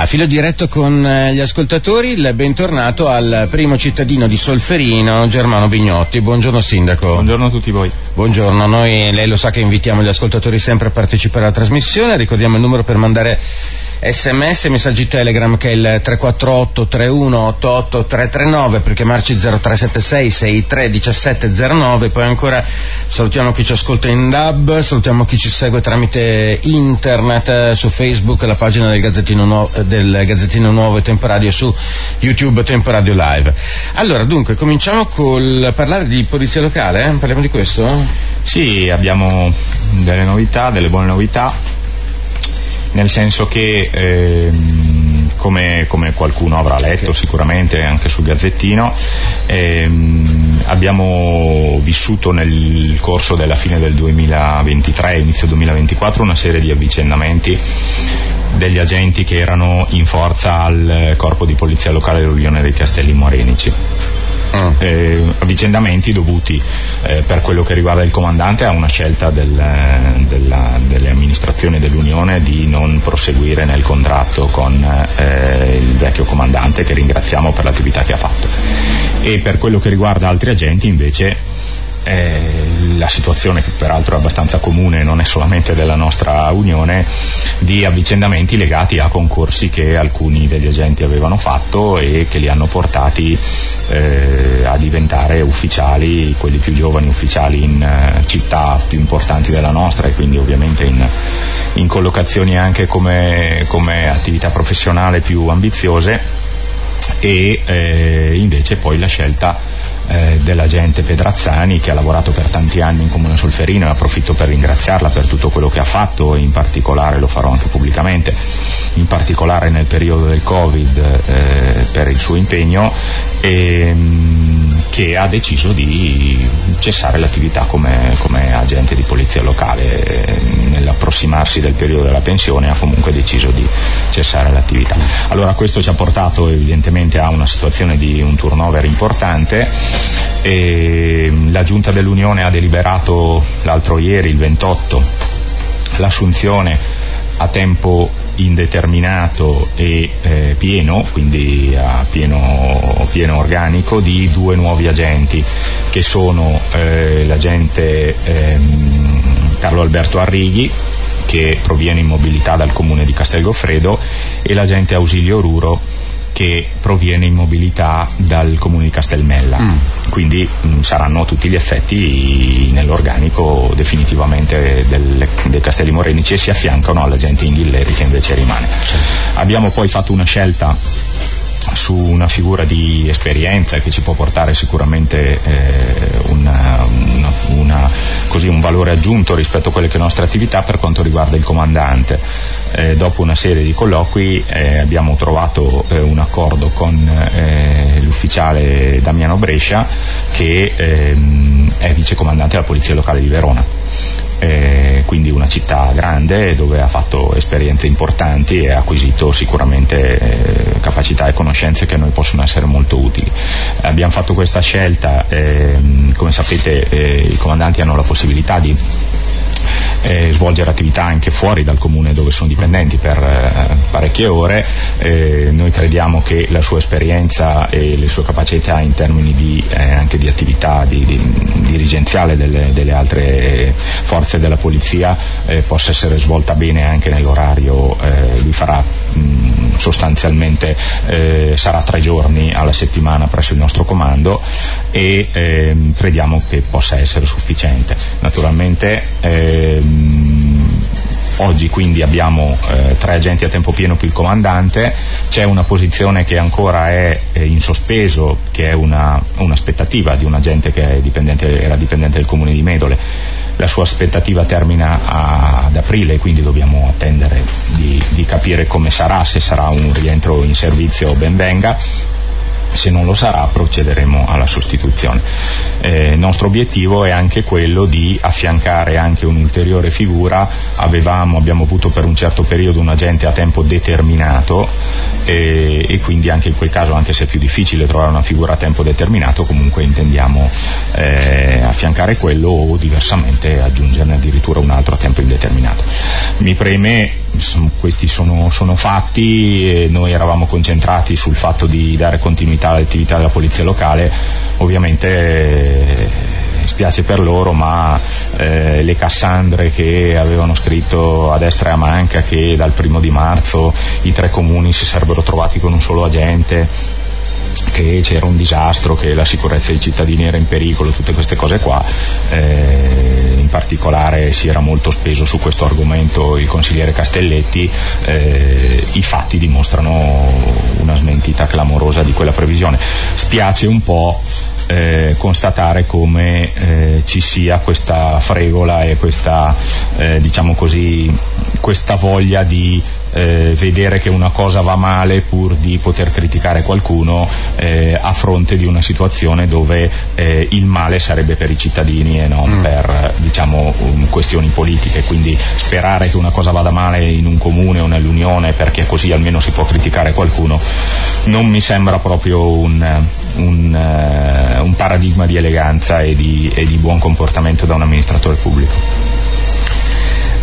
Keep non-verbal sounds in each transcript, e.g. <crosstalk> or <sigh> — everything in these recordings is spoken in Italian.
A filo diretto con eh, gli ascoltatori, il bentornato al primo cittadino di Solferino, Germano Bignotti. Buongiorno Sindaco. Buongiorno a tutti voi. Buongiorno, noi lei lo sa che invitiamo gli ascoltatori sempre a partecipare alla trasmissione, ricordiamo il numero per mandare sms e messaggi telegram che è il 348 3188 339 per chiamarci 0376 63 1709 poi ancora salutiamo chi ci ascolta in DAB salutiamo chi ci segue tramite internet eh, su facebook la pagina del Gazzettino, Nuovo, del Gazzettino Nuovo e Temporadio su youtube Temporadio Live allora dunque cominciamo col parlare di polizia locale eh? parliamo di questo? Sì abbiamo delle novità delle buone novità nel senso che ehm, come, come, qualcuno avrà letto sicuramente anche sul Gazzettino, ehm, abbiamo vissuto nel corso della fine del 2023 inizio 2024 una serie di avvicendamenti degli agenti che erano in forza al corpo di polizia locale dell'Unione dei Castelli Morenici mm. eh, avvicendamenti dovuti eh, per quello che riguarda il comandante a una scelta del, della, delle amministrazioni dell'Unione di non proseguire nel contratto con eh, il vecchio comandante che ringraziamo per l'attività che ha fatto e per quello che riguarda altri agenti invece eh, la situazione che peraltro è abbastanza comune, non è solamente della nostra Unione, di avvicendamenti legati a concorsi che alcuni degli agenti avevano fatto e che li hanno portati eh, a diventare ufficiali, quelli più giovani ufficiali in eh, città più importanti della nostra e quindi ovviamente in, in collocazioni anche come, come attività professionale più ambiziose e eh, invece poi la scelta eh, dell'agente Pedrazzani che ha lavorato per tanti anni in Comune Solferino e approfitto per ringraziarla per tutto quello che ha fatto, in particolare lo farò anche pubblicamente, in particolare nel periodo del Covid eh, per il suo impegno e, ehm, che ha deciso di cessare l'attività come, come agente di polizia locale. Nell'approssimarsi del periodo della pensione ha comunque deciso di cessare l'attività. Allora questo ci ha portato evidentemente a una situazione di un turnover importante e la Giunta dell'Unione ha deliberato l'altro ieri, il 28, l'assunzione a tempo indeterminato e eh, pieno, quindi a pieno, pieno, organico, di due nuovi agenti che sono eh, l'agente ehm, Carlo Alberto Arrighi che proviene in mobilità dal comune di Castelgoffredo e l'agente Ausilio Ruro che proviene in mobilità dal comune di Castelmella. Mm. Quindi mh, mm, saranno tutti gli effetti nell'organico definitivamente del, dei Castelli Morenici e si affiancano all'agente Inghilleri che invece rimane. Abbiamo poi fatto una scelta su una figura di esperienza che ci può portare sicuramente eh, una, una, una, così, un valore aggiunto rispetto a quelle che sono le nostre attività per quanto riguarda il comandante. Eh, dopo una serie di colloqui eh, abbiamo trovato eh, un accordo con eh, l'ufficiale Damiano Brescia che ehm, è vicecomandante della Polizia Locale di Verona eh, quindi una città grande dove ha fatto esperienze importanti e ha acquisito sicuramente eh, capacità e conoscenze che a noi possono essere molto utili. Abbiamo fatto questa scelta, ehm, come sapete eh, i comandanti hanno la possibilità di eh, svolgere attività anche fuori dal comune dove sono dipendenti per eh, parecchie ore. Eh, noi crediamo che la sua esperienza e le sue capacità in termini di, eh, anche di attività di, di, dirigenziale delle, delle, altre forze della polizia eh, possa essere svolta bene anche nell'orario. Eh, lui farà mh, sostanzialmente sarà tre giorni alla settimana presso il nostro comando e ehm, crediamo che possa essere sufficiente. Naturalmente Ehm, oggi quindi abbiamo eh, tre agenti a tempo pieno più il comandante, c'è una posizione che ancora è eh, in sospeso, che è una, un'aspettativa di un agente che dipendente, era dipendente del comune di Medole. La sua aspettativa termina a, ad aprile, quindi dobbiamo attendere di, di capire come sarà, se sarà un rientro in servizio ben venga se non lo sarà procederemo alla sostituzione. Eh, il nostro obiettivo è anche quello di affiancare anche un'ulteriore figura, Avevamo, abbiamo avuto per un certo periodo un agente a tempo determinato eh, e quindi anche in quel caso, anche se è più difficile trovare una figura a tempo determinato, comunque intendiamo eh, affiancare quello o diversamente aggiungerne addirittura un altro a tempo indeterminato. Mi preme questi sono, sono, fatti e noi eravamo concentrati sul fatto di dare continuità all'attività della polizia locale, ovviamente eh, spiace per loro ma eh, le Cassandre che avevano scritto a destra e a manca che dal primo di marzo i tre comuni si sarebbero trovati con un solo agente che c'era un disastro, che la sicurezza dei cittadini era in pericolo, tutte queste cose qua. Eh, particolare si era molto speso su questo argomento il consigliere Castelletti, eh, i fatti dimostrano una smentita clamorosa di quella previsione. Spiace un po' eh, constatare come eh, ci sia questa fregola e questa, eh, diciamo così, questa voglia di eh, vedere che una cosa va male pur di poter criticare qualcuno eh, a fronte di una situazione dove eh, il male sarebbe per i cittadini e non mm. per diciamo, um, questioni politiche. Quindi sperare che una cosa vada male in un comune o nell'unione perché così almeno si può criticare qualcuno non mi sembra proprio un, un, uh, un paradigma di eleganza e di, e di buon comportamento da un amministratore pubblico.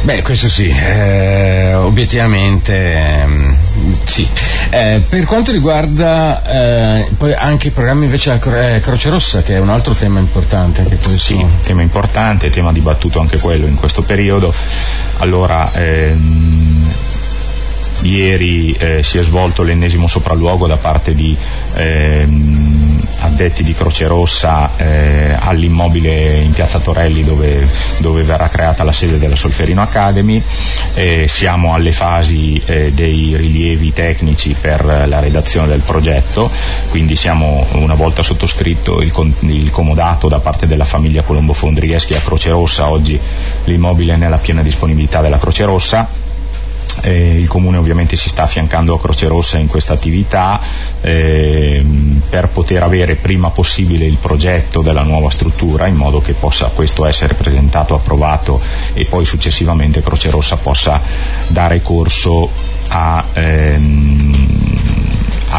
Beh, questo sì, eh, obiettivamente ehm, sì. Eh, per quanto riguarda eh, poi anche i programmi invece della eh, Croce Rossa, che è un altro tema importante anche questo. Sì, tema importante, tema dibattuto anche quello in questo periodo. Allora, ehm, Ieri eh, si è svolto l'ennesimo sopralluogo da parte di ehm, addetti di Croce Rossa eh, all'immobile in Piazza Torelli dove, dove, verrà creata la sede della Solferino Academy. Eh, siamo alle fasi eh, dei rilievi tecnici per la redazione del progetto, quindi siamo una volta sottoscritto il, il comodato da parte della famiglia Colombo Fondrieschi a Croce Rossa, oggi l'immobile è nella piena disponibilità della Croce Rossa eh, il Comune ovviamente si sta affiancando a Croce Rossa in questa attività eh, per poter avere prima possibile il progetto della nuova struttura in modo che possa questo essere presentato, approvato e poi successivamente Croce Rossa possa dare corso a ehm,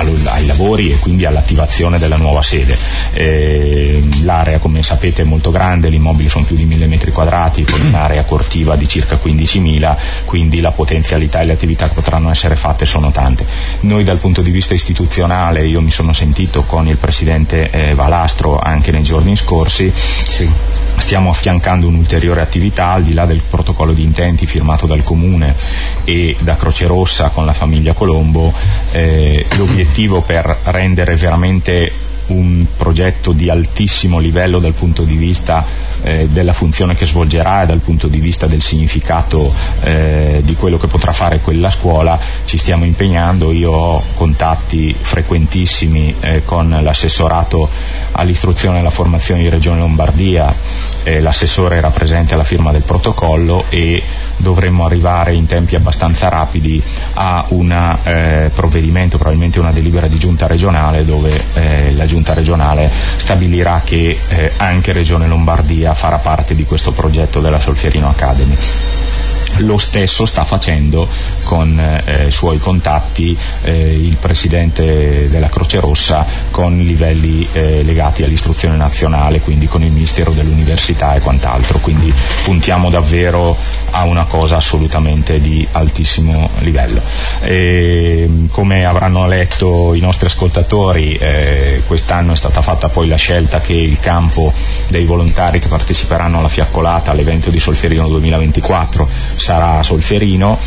ai lavori e quindi all'attivazione della nuova sede. Eh, l'area come sapete è molto grande, gli immobili sono più di 1000 metri quadrati con un'area cortiva di circa 15.000, quindi la potenzialità e le attività che potranno essere fatte sono tante. Noi dal punto di vista istituzionale, io mi sono sentito con il Presidente eh, Valastro anche nei giorni scorsi, sì. stiamo affiancando un'ulteriore attività al di là del protocollo di intenti firmato dal Comune e da Croce Rossa con la famiglia Colombo, eh, l'obiettivo per rendere veramente un progetto di altissimo livello dal punto di vista eh, della funzione che svolgerà e dal punto di vista del significato eh, di quello che potrà fare quella scuola, ci stiamo impegnando, io ho contatti frequentissimi eh, con l'assessorato all'istruzione e alla formazione di Regione Lombardia, l'assessore era presente alla firma del protocollo e dovremmo arrivare in tempi abbastanza rapidi a un eh, provvedimento, probabilmente una delibera di giunta regionale dove eh, la giunta giunta regionale stabilirà che eh, anche Regione Lombardia farà parte di questo progetto della Solferino Academy lo stesso sta facendo con eh, suoi contatti eh, il Presidente della Croce Rossa con livelli eh, legati all'istruzione nazionale, quindi con il Ministero dell'Università e quant'altro, quindi puntiamo davvero a una cosa assolutamente di altissimo livello. E, come avranno letto i nostri ascoltatori, eh, quest'anno è stata fatta poi la scelta che il campo dei volontari che parteciperanno alla fiaccolata all'evento di Solferino 2024 sarà Solferino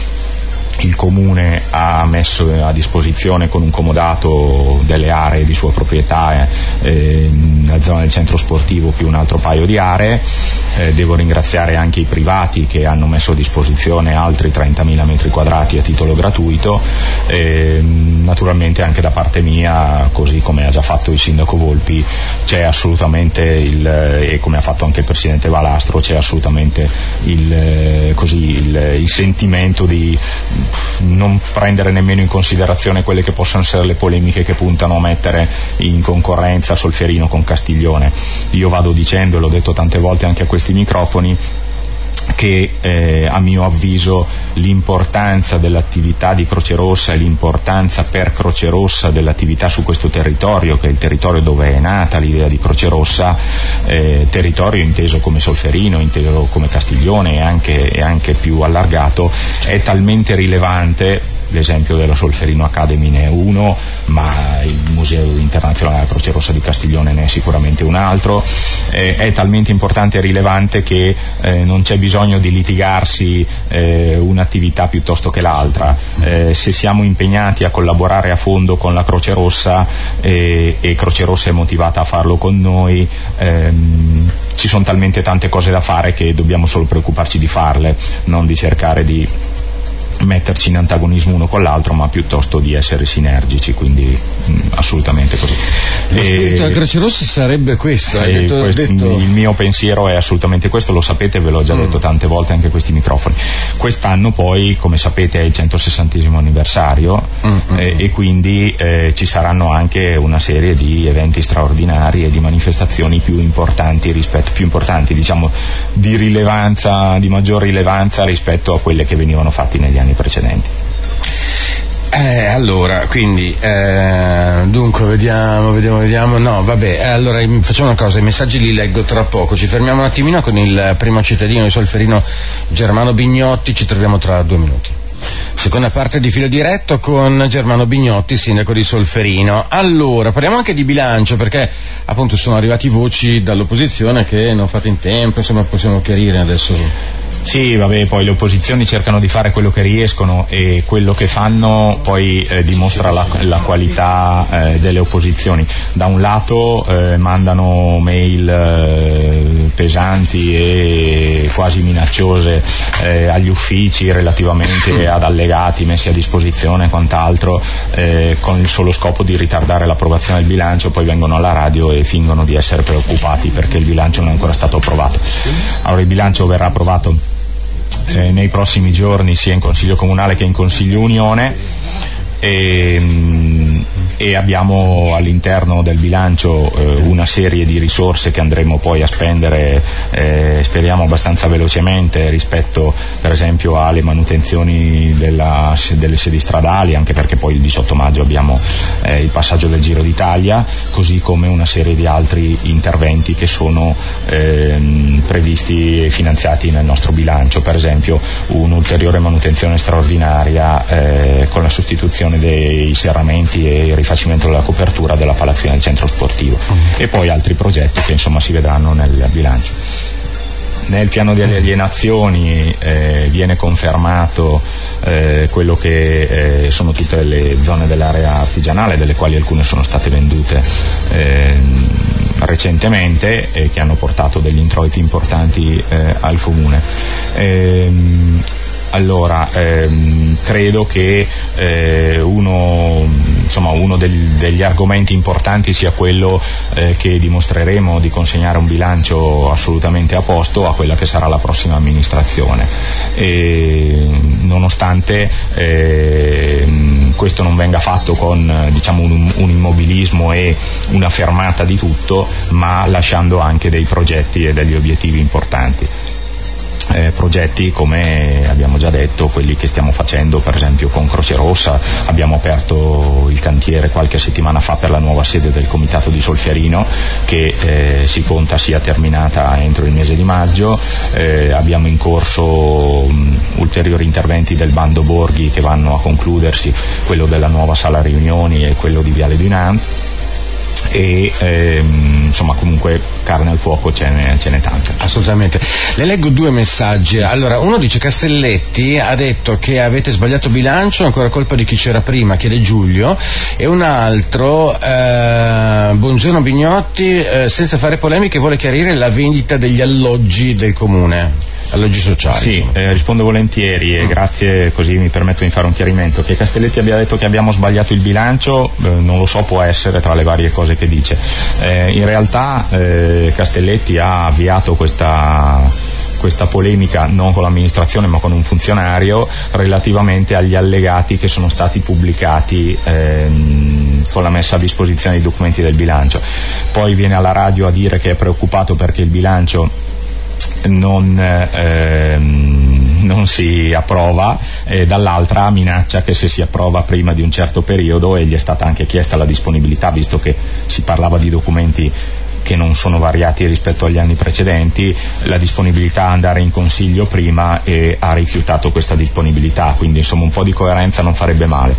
il comune ha messo a disposizione con un comodato delle aree di sua proprietà eh, nella zona del centro sportivo più un altro paio di aree. Eh, devo ringraziare anche i privati che hanno messo a disposizione altri 30.000 metri quadrati a titolo gratuito. Eh, naturalmente anche da parte mia, così come ha già fatto il sindaco Volpi, c'è assolutamente il, e come ha fatto anche il presidente Valastro, c'è assolutamente il, così, il, il sentimento di non prendere nemmeno in considerazione quelle che possono essere le polemiche che puntano a mettere in concorrenza Solferino con Castiglione. Io vado dicendo, l'ho detto tante volte anche a questi microfoni, che eh, a mio avviso l'importanza dell'attività di Croce Rossa e l'importanza per Croce Rossa dell'attività su questo territorio, che è il territorio dove è nata l'idea di Croce Rossa, eh, territorio inteso come Solferino, inteso come Castiglione e anche, e anche più allargato, è talmente rilevante l'esempio della Solferino Academy ne è uno, ma il Museo Internazionale della Croce Rossa di Castiglione ne è sicuramente un altro. Eh, è talmente importante e rilevante che eh, non c'è bisogno di litigarsi eh, un'attività piuttosto che l'altra. Eh, se siamo impegnati a collaborare a fondo con la Croce Rossa eh, e Croce Rossa è motivata a farlo con noi, ehm, ci sono talmente tante cose da fare che dobbiamo solo preoccuparci di farle, non di cercare di metterci in antagonismo uno con l'altro, ma piuttosto di essere sinergici, quindi mh, assolutamente così. Lo spirito della Croce Rossa sarebbe questo, detto, questo detto... Il mio pensiero è assolutamente questo, lo sapete, ve l'ho già mm. detto tante volte anche questi microfoni. Quest'anno poi, come sapete, è il 160 anniversario mm, mm, eh, mm. e quindi eh, ci saranno anche una serie di eventi straordinari e di manifestazioni più importanti rispetto, più importanti, diciamo, di rilevanza, di maggior rilevanza rispetto a quelle che venivano fatte negli anni anni precedenti. Eh, allora, quindi, eh, dunque, vediamo, vediamo, vediamo. No, vabbè, eh, allora facciamo una cosa, i messaggi li leggo tra poco. Ci fermiamo un attimino con il primo cittadino di Solferino, Germano Bignotti, ci troviamo tra due minuti. Seconda parte di filo diretto con Germano Bignotti, sindaco di Solferino. Allora, parliamo anche di bilancio perché appunto sono arrivati voci dall'opposizione che non fate in tempo, insomma possiamo chiarire adesso. Sì, vabbè, poi le opposizioni cercano di fare quello che riescono e quello che fanno poi eh, dimostra la, la qualità eh, delle opposizioni. Da un lato eh, mandano mail eh, pesanti e quasi minacciose eh, agli uffici relativamente <clears throat> ad allegati messi a disposizione e quant'altro eh, con il solo scopo di ritardare l'approvazione del bilancio, poi vengono alla radio e fingono di essere preoccupati perché il bilancio non è ancora stato approvato. Allora il bilancio verrà approvato eh, nei prossimi giorni sia in Consiglio Comunale che in Consiglio Unione e, mm, e abbiamo all'interno del bilancio eh, una serie di risorse che andremo poi a spendere eh, speriamo abbastanza velocemente rispetto per esempio alle manutenzioni della, delle sedi stradali anche perché poi il 18 maggio abbiamo eh, il passaggio del Giro d'Italia così come una serie di altri interventi che sono ehm, previsti e finanziati nel nostro bilancio. Per esempio un'ulteriore manutenzione straordinaria eh, con la sostituzione ristrutturazione dei serramenti e il rifacimento della copertura della palazzina del centro sportivo mm. e poi altri progetti che insomma si vedranno nel bilancio. Nel piano di alienazioni eh, viene confermato eh, quello che eh, sono tutte le zone dell'area artigianale, delle quali alcune sono state vendute ehm, recentemente e che hanno portato degli introiti importanti eh, al comune. Ehm, allora, ehm, credo che eh, uno, insomma, uno del, degli argomenti importanti sia quello eh, che dimostreremo di consegnare un bilancio assolutamente a posto a quella che sarà la prossima amministrazione. E, nonostante eh, questo non venga fatto con diciamo, un, un immobilismo e una fermata di tutto, ma lasciando anche dei progetti e degli obiettivi importanti eh, progetti come abbiamo già detto, quelli che stiamo facendo per esempio con Croce Rossa, abbiamo aperto il cantiere qualche settimana fa per la nuova sede del Comitato di Solferino che eh, si conta sia terminata entro il mese di maggio, eh, abbiamo in corso mh, ulteriori interventi del bando Borghi che vanno a concludersi, quello della nuova sala riunioni e quello di Viale Dunant e ehm, insomma comunque carne al fuoco ce n'è, ce n'è tanto. Assolutamente. Le leggo due messaggi. Allora, uno dice Castelletti ha detto che avete sbagliato bilancio, ancora colpa di chi c'era prima, chiede Giulio, e un altro, eh, buongiorno Bignotti, eh, senza fare polemiche vuole chiarire la vendita degli alloggi del comune alloggi sociali. Sì, eh, rispondo volentieri e mm. grazie, così mi permetto di fare un chiarimento. Che Castelletti abbia detto che abbiamo sbagliato il bilancio, eh, non lo so, può essere tra le varie cose che dice. Eh, in realtà eh, Castelletti ha avviato questa questa polemica non con l'amministrazione ma con un funzionario relativamente agli allegati che sono stati pubblicati ehm, con la messa a disposizione dei documenti del bilancio. Poi viene alla radio a dire che è preoccupato perché il bilancio non, ehm, non si approva e dall'altra minaccia che se si approva prima di un certo periodo e gli è stata anche chiesta la disponibilità visto che si parlava di documenti che non sono variati rispetto agli anni precedenti, la disponibilità a andare in consiglio prima e ha rifiutato questa disponibilità, quindi insomma un po' di coerenza non farebbe male.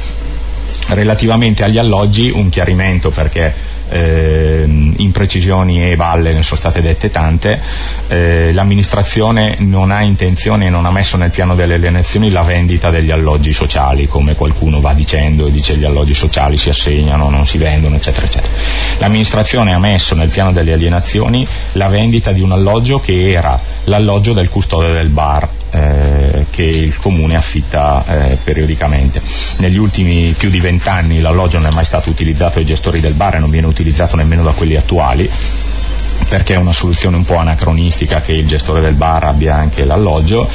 Relativamente agli alloggi un chiarimento perché eh, imprecisioni e valle ne sono state dette tante, eh, l'amministrazione non ha intenzione e non ha messo nel piano delle alienazioni la vendita degli alloggi sociali, come qualcuno va dicendo e dice gli alloggi sociali si assegnano, non si vendono, eccetera, eccetera. L'amministrazione ha messo nel piano delle alienazioni la vendita di un alloggio che era l'alloggio del custode del bar, eh, che il comune affitta eh, periodicamente. Negli ultimi più di vent'anni l'alloggio non è mai stato utilizzato dai gestori del bar e non viene utilizzato nemmeno da quelli attuali perché è una soluzione un po' anacronistica che il gestore del bar abbia anche l'alloggio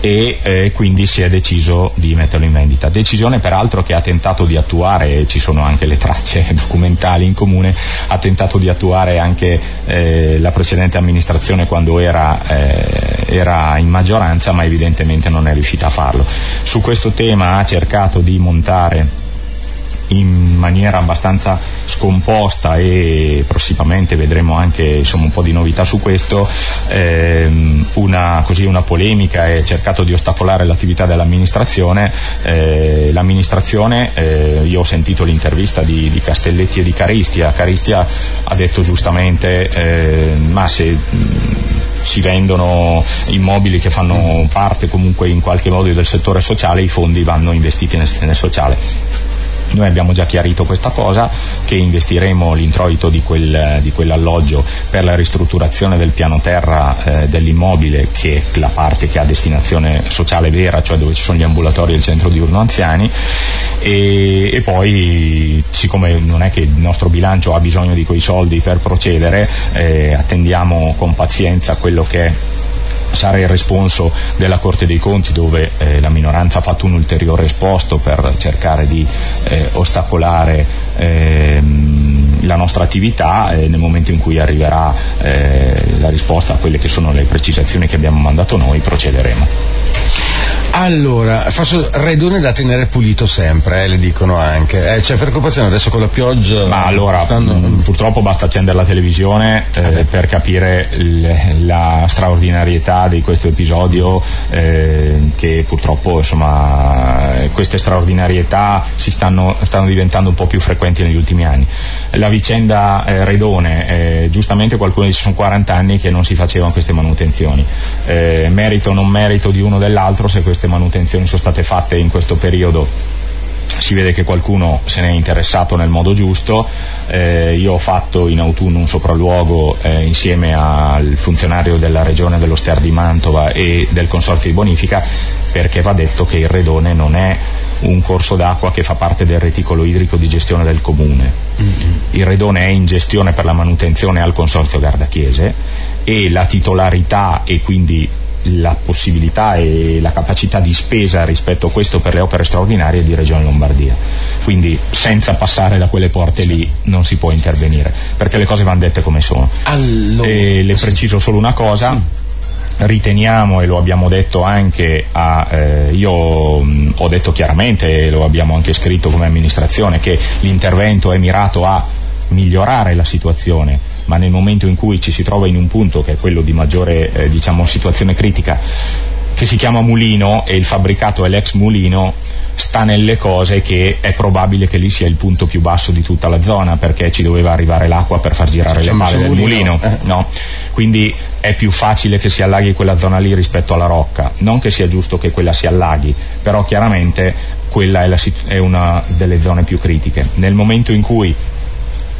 e eh, quindi si è deciso di metterlo in vendita. Decisione peraltro che ha tentato di attuare, ci sono anche le tracce <laughs> documentali in comune, ha tentato di attuare anche eh, la precedente amministrazione quando era, eh, era in maggioranza ma evidentemente non è riuscita a farlo. Su questo tema ha cercato di montare in maniera abbastanza scomposta e prossimamente vedremo anche insomma, un po' di novità su questo, ehm, una, così, una, polemica e cercato di ostacolare l'attività dell'amministrazione. Eh, l'amministrazione, eh, io ho sentito l'intervista di, di, Castelletti e di Caristia, Caristia ha detto giustamente eh, ma se si vendono immobili che fanno parte comunque in qualche modo del settore sociale, i fondi vanno investiti nel, nel sociale noi abbiamo già chiarito questa cosa, che investiremo l'introito di, quel, di quell'alloggio per la ristrutturazione del piano terra eh, dell'immobile, che è la parte che ha destinazione sociale vera, cioè dove ci sono gli ambulatori e il centro diurno anziani, e, e poi siccome non è che il nostro bilancio ha bisogno di quei soldi per procedere, eh, attendiamo con pazienza quello che è sarà il responso della Corte dei Conti dove eh, la minoranza ha fatto un ulteriore esposto per cercare di eh, ostacolare ehm, la nostra attività e nel momento in cui arriverà eh, la risposta a quelle che sono le precisazioni che abbiamo mandato noi procederemo. Allora, faccio redone da tenere pulito sempre, eh, le dicono anche. Eh, c'è preoccupazione adesso con la pioggia? Ma allora, stanno... mh, mm, purtroppo basta accendere la televisione eh, per capire l- la straordinarietà di questo episodio eh, che purtroppo insomma queste straordinarietà si stanno, stanno, diventando un po' più frequenti negli ultimi anni. La vicenda eh, Redone, eh, giustamente qualcuno dice sono 40 anni che non si facevano queste manutenzioni. merito o non merito di uno o dell'altro se queste manutenzioni sono state fatte in questo periodo si vede che qualcuno se ne è interessato nel modo giusto. Eh, io ho fatto in autunno un sopralluogo eh, insieme al funzionario della regione dello Ster di Mantova e del consorzio di bonifica perché va detto che il Redone non è un corso d'acqua che fa parte del reticolo idrico di gestione del comune. Mm-hmm. Il Redone è in gestione per la manutenzione al consorzio Gardachiese e la titolarità e quindi la possibilità e la capacità di spesa rispetto a questo per le opere straordinarie di Regione Lombardia. Quindi senza passare da quelle porte lì non si può intervenire, perché le cose vanno dette come sono. Allora, e le preciso solo una cosa. Sì riteniamo e lo abbiamo detto anche a, eh, io mh, ho detto chiaramente e lo abbiamo anche scritto come amministrazione che l'intervento è mirato a migliorare la situazione ma nel momento in cui ci si trova in un punto che è quello di maggiore eh, diciamo, situazione critica, che si chiama mulino e il fabbricato è l'ex mulino, sta nelle cose che è probabile che lì sia il punto più basso di tutta la zona perché ci doveva arrivare l'acqua per far girare le palle del mulino. Eh. No? Quindi è più facile che si allaghi quella zona lì rispetto alla rocca. Non che sia giusto che quella si allaghi, però chiaramente quella è, la, è una delle zone più critiche. Nel momento in cui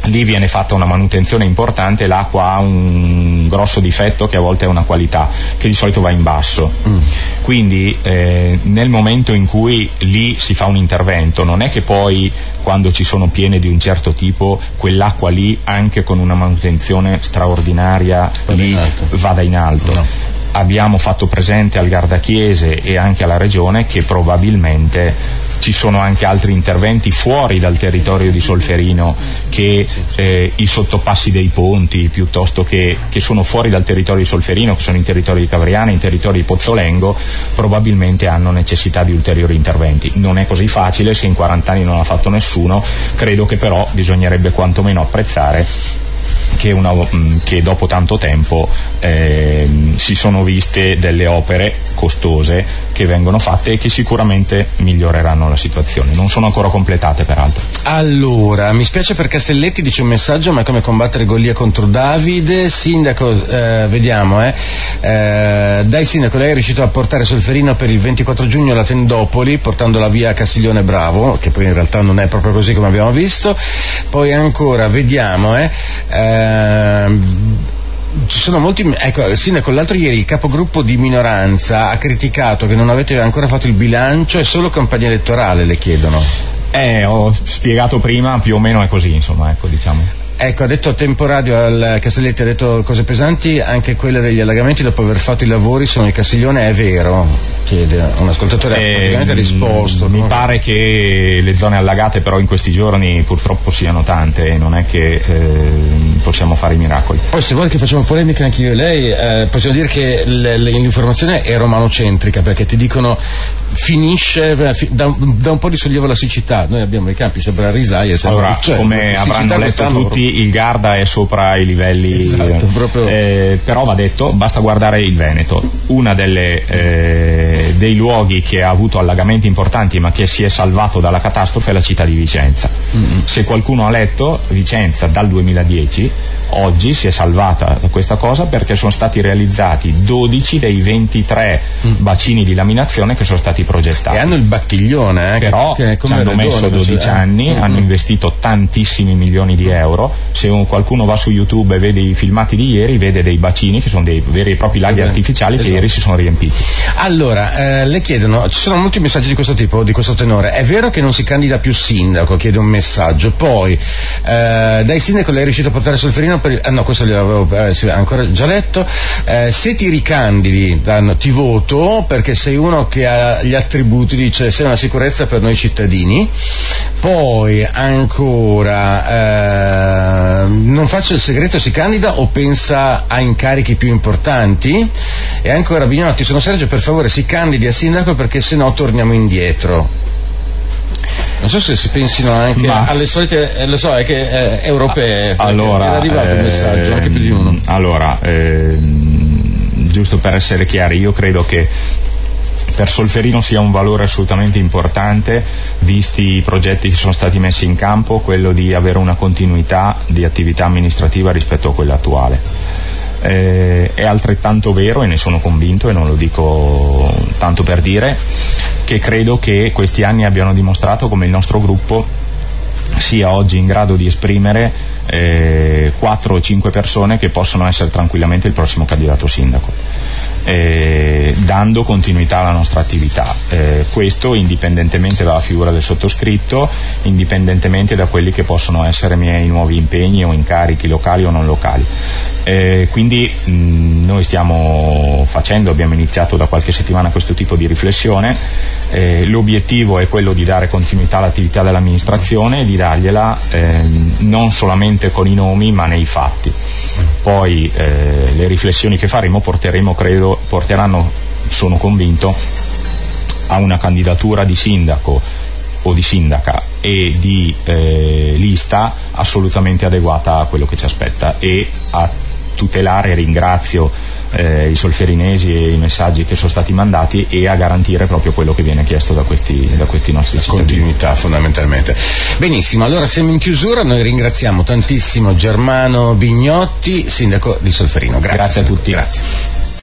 lì viene fatta una manutenzione importante, l'acqua ha un grosso difetto che a volte è una qualità, che di solito va in basso. Mm. Quindi eh, nel momento in cui lì si fa un intervento, non è che poi quando ci sono piene di un certo tipo, quell'acqua lì, anche con una manutenzione straordinaria, lì vada in alto. No. Abbiamo fatto presente al Gardachiese e anche alla Regione che probabilmente ci sono anche altri interventi fuori dal territorio di Solferino che eh, i sottopassi dei ponti piuttosto che, che, sono fuori dal territorio di Solferino, che sono in territorio di Cavriana, in territorio di Pozzolengo, probabilmente hanno necessità di ulteriori interventi. Non è così facile, se in 40 anni non l'ha fatto nessuno, credo che però bisognerebbe quantomeno apprezzare che, una, mm, che dopo tanto tempo eh, si sono viste delle opere costose che vengono fatte e che sicuramente miglioreranno la situazione. Non sono ancora completate peraltro. Allora, mi spiace per Castelletti, dice un messaggio, ma è come combattere Golia contro Davide. Sindaco, eh, vediamo, eh. eh. Dai Sindaco, lei è riuscito a portare Solferino per il 24 giugno alla Tendopoli, portandola via a Castiglione Bravo, che poi in realtà non è proprio così come abbiamo visto. Poi ancora, vediamo, eh, Ehm, ci sono molti. Ecco, Sindaco, l'altro ieri il capogruppo di minoranza ha criticato che non avete ancora fatto il bilancio, è solo campagna elettorale, le chiedono. Eh, ho spiegato prima, più o meno è così, insomma, ecco, diciamo. Ecco, ha detto a tempo radio al Castelletti, ha detto cose pesanti, anche quelle degli allagamenti dopo aver fatto i lavori sono il Castiglione, è vero? Chiede un ascoltatore, ha praticamente risposto. Mi no? pare che le zone allagate però in questi giorni purtroppo siano tante e non è che eh, possiamo fare i miracoli. Poi se vuole che facciamo polemica anche io e lei, eh, possiamo dire che l'informazione è romanocentrica perché ti dicono finisce eh, da, da, un po' di sollievo la siccità. Noi abbiamo i campi sembra risaie. Allora, cioè, come avranno letto tutti, il Garda è sopra i livelli. Esatto, proprio... eh, però va detto, basta guardare il Veneto. Uno eh, dei luoghi che ha avuto allagamenti importanti ma che si è salvato dalla catastrofe è la città di Vicenza. Mm-hmm. Se qualcuno ha letto, Vicenza dal 2010 oggi si è salvata da questa cosa perché sono stati realizzati 12 dei 23 mm. bacini di laminazione che sono stati progettati. E hanno il battiglione, eh, però che, che ci hanno messo 12 eh. anni, mm-hmm. hanno investito tantissimi milioni di euro. Se un, qualcuno va su YouTube e vede i filmati di ieri, vede dei bacini che sono dei veri e propri laghi eh artificiali esatto. che ieri si sono riempiti. Allora, eh, le chiedono, ci sono molti messaggi di questo tipo, di questo tenore. È vero che non si candida più sindaco? Chiede un messaggio. Poi, eh, dai sindaco lei è riuscito a portare Solferino per il... Eh, no, questo gliel'avevo eh, ancora già letto. Eh, se ti ricandidi, danno, ti voto perché sei uno che ha gli attributi, dice sei una sicurezza per noi cittadini. Poi ancora, eh, non faccio il segreto, si candida o pensa a incarichi più importanti? E ancora, Vignotti, sono Sergio, per favore si candidi a sindaco perché se no torniamo indietro. Non so se si pensino anche Ma... alle solite, eh, lo so, è che eh, europee. Allora, era arrivato eh, il messaggio, anche più di uno. Allora, eh, giusto per essere chiari, io credo che per Solferino sia un valore assolutamente importante, visti i progetti che sono stati messi in campo, quello di avere una continuità di attività amministrativa rispetto a quella attuale. Eh, è altrettanto vero, e ne sono convinto, e non lo dico tanto per dire, che credo che questi anni abbiano dimostrato come il nostro gruppo sia oggi in grado di esprimere eh, 4 o 5 persone che possono essere tranquillamente il prossimo candidato sindaco eh, dando continuità alla nostra attività. Eh, questo indipendentemente dalla figura del sottoscritto, indipendentemente da quelli che possono essere i miei nuovi impegni o incarichi locali o non locali. Eh, quindi mh, noi stiamo facendo, abbiamo iniziato da qualche settimana questo tipo di riflessione, eh, l'obiettivo è quello di dare continuità all'attività dell'amministrazione e di dargliela ehm, non solamente con i nomi ma nei fatti. Poi eh, le riflessioni che faremo porteremo, credo, porteranno, sono convinto, a una candidatura di sindaco o di sindaca e di eh, lista assolutamente adeguata a quello che ci aspetta e a tutelare, ringrazio eh, i solferinesi e i messaggi che sono stati mandati e a garantire proprio quello che viene chiesto da questi, da questi nostri La cittadini. Continuità fondamentalmente. Benissimo, allora siamo in chiusura, noi ringraziamo tantissimo Germano Bignotti, sindaco di Solferino. Grazie, Grazie a tutti. Grazie.